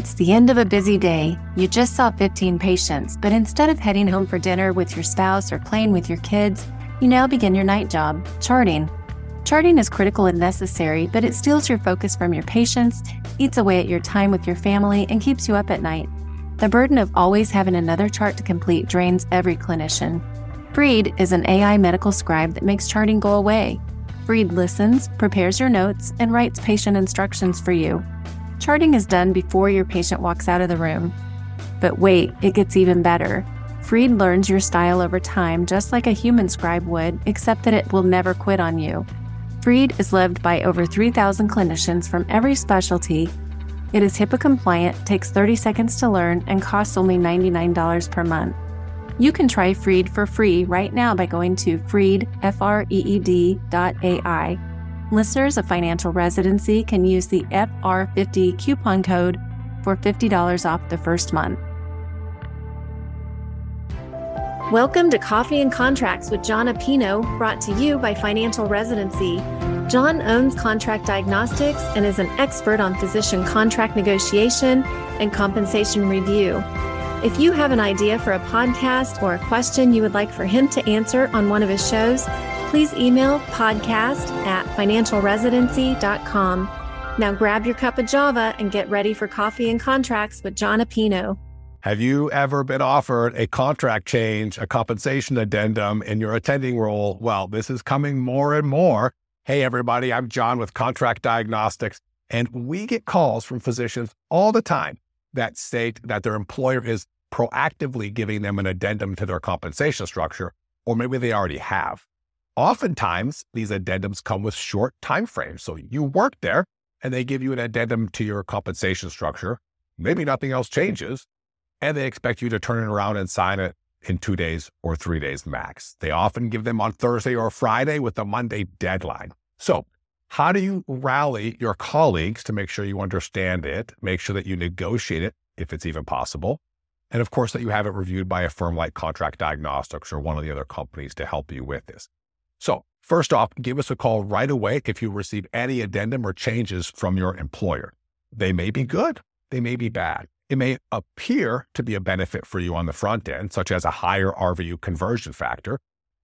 It's the end of a busy day. You just saw 15 patients, but instead of heading home for dinner with your spouse or playing with your kids, you now begin your night job, charting. Charting is critical and necessary, but it steals your focus from your patients, eats away at your time with your family, and keeps you up at night. The burden of always having another chart to complete drains every clinician. Freed is an AI medical scribe that makes charting go away. Freed listens, prepares your notes, and writes patient instructions for you. Charting is done before your patient walks out of the room. But wait, it gets even better. Freed learns your style over time just like a human scribe would, except that it will never quit on you. Freed is loved by over 3,000 clinicians from every specialty. It is HIPAA compliant, takes 30 seconds to learn, and costs only $99 per month. You can try Freed for free right now by going to freed, F-R-E-E-D dot A-I Listeners of Financial Residency can use the FR50 coupon code for $50 off the first month. Welcome to Coffee and Contracts with Jon Appino, brought to you by Financial Residency. Jon owns Contract Diagnostics and is an expert on physician contract negotiation and compensation review. If you have an idea for a podcast or a question you would like for him to answer on one of his shows, please email podcast at financialresidency.com. Now grab your cup of Java and get ready for coffee and contracts with Jon Appino. Have you ever been offered a contract change, a compensation addendum in your attending role? Well, this is coming more and more. Hey, everybody, I'm Jon with Contract Diagnostics, and we get calls from physicians all the time that state that their employer is proactively giving them an addendum to their compensation structure, or maybe they already have. Oftentimes, these addendums come with short time frames. So you work there and they give you an addendum to your compensation structure. Maybe nothing else changes. And they expect you to turn it around and sign it in two days or three days max. They often give them on Thursday or Friday with a Monday deadline. So, how do you rally your colleagues to make sure you understand it, make sure that you negotiate it if it's even possible, and of course that you have it reviewed by a firm like Contract Diagnostics or one of the other companies to help you with this? So, first off, give us a call right away if you receive any addendum or changes from your employer. They may be good, they may be bad. It may appear to be a benefit for you on the front end, such as a higher RVU conversion factor.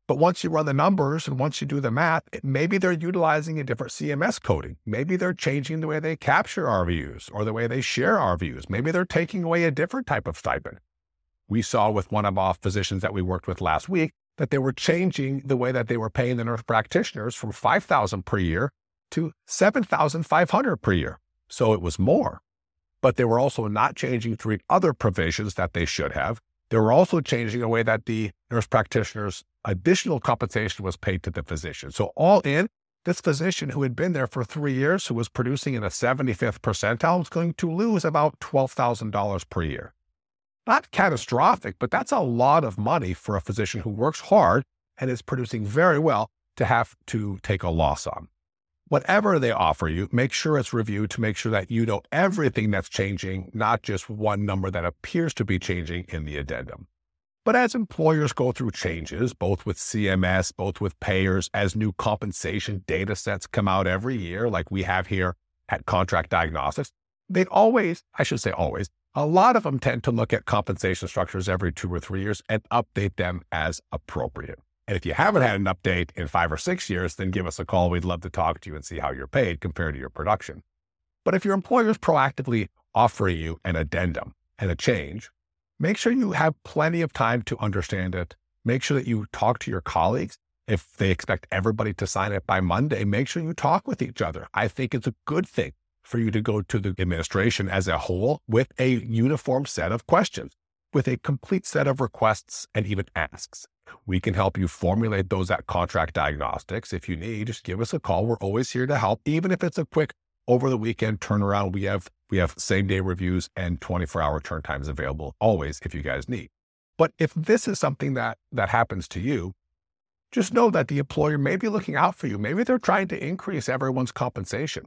But once you run the numbers and once you do the math, maybe they're utilizing a different CMS coding. Maybe they're changing the way they capture RVUs or the way they share RVUs. Maybe they're taking away a different type of stipend. We saw with one of our physicians that we worked with last week that they were changing the way that they were paying the nurse practitioners from 5000 per year to 7500 per year. So it was more. But they were also not changing three other provisions that they should have. They were also changing the way that the nurse practitioners' additional compensation was paid to the physician. So all in, this physician who had been there for three years, who was producing in the 75th percentile, was going to lose about $12,000 per year not catastrophic, but that's a lot of money for a physician who works hard and is producing very well to have to take a loss on. Whatever they offer you, make sure it's reviewed to make sure that you know everything that's changing, not just one number that appears to be changing in the addendum. But as employers go through changes, both with CMS, both with payers, as new compensation data sets come out every year, like we have here at Contract Diagnostics, they always, I should say always, a lot of them tend to look at compensation structures every two or three years and update them as appropriate. And if you haven't had an update in five or six years, then give us a call. We'd love to talk to you and see how you're paid compared to your production. But if your employer is proactively offering you an addendum and a change, make sure you have plenty of time to understand it. Make sure that you talk to your colleagues. If they expect everybody to sign it by Monday, make sure you talk with each other. I think it's a good thing for you to go to the administration as a whole with a uniform set of questions, with a complete set of requests and even asks. We can help you formulate those at contract diagnostics. If you need, just give us a call. We're always here to help, even if it's a quick over the weekend turnaround. We have we have same day reviews and 24 hour turn times available always if you guys need. But if this is something that that happens to you, just know that the employer may be looking out for you. Maybe they're trying to increase everyone's compensation.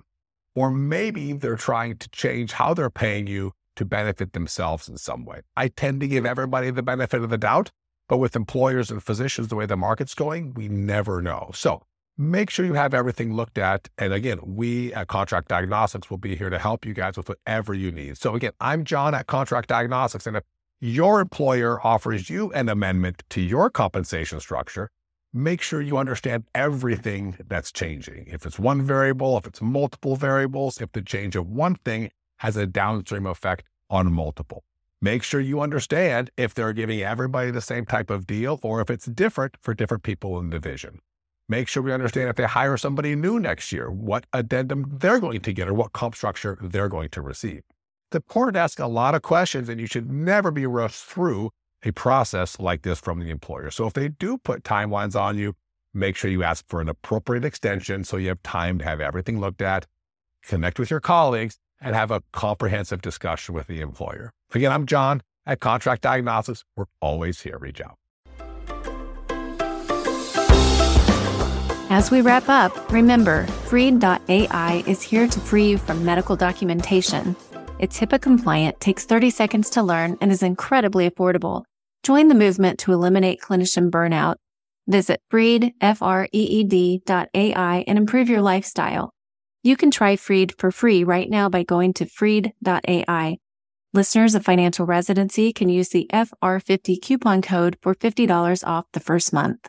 Or maybe they're trying to change how they're paying you to benefit themselves in some way. I tend to give everybody the benefit of the doubt, but with employers and physicians, the way the market's going, we never know. So make sure you have everything looked at. And again, we at Contract Diagnostics will be here to help you guys with whatever you need. So again, I'm Jon at Contract Diagnostics. And if your employer offers you an amendment to your compensation structure, make sure you understand everything that's changing. If it's one variable, if it's multiple variables, if the change of one thing has a downstream effect on multiple. Make sure you understand if they're giving everybody the same type of deal or if it's different for different people in the division. Make sure we understand if they hire somebody new next year, what addendum they're going to get or what comp structure they're going to receive. The important to ask a lot of questions, and you should never be rushed through a process like this from the employer. So if they do put timelines on you, make sure you ask for an appropriate extension so you have time to have everything looked at, connect with your colleagues, and have a comprehensive discussion with the employer. Again, I'm Jon at Contract Diagnostics. We're always here. Reach out. As we wrap up, remember Freed.ai is here to free you from medical documentation. It's HIPAA compliant, takes 30 seconds to learn, and is incredibly affordable. Join the movement to eliminate clinician burnout. Visit Freed, F-R-E-E-D.ai and improve your lifestyle. You can try Freed for free right now by going to Freed.ai. Listeners of Financial Residency can use the FR50 coupon code for $50 off the first month.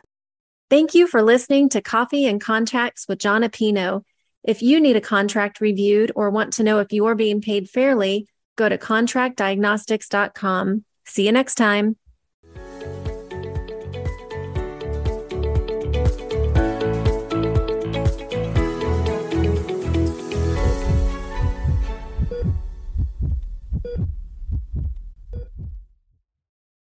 Thank you for listening to Coffee and Contracts with Jon Appino. If you need a contract reviewed or want to know if you're being paid fairly, go to contractdiagnostics.com. See you next time.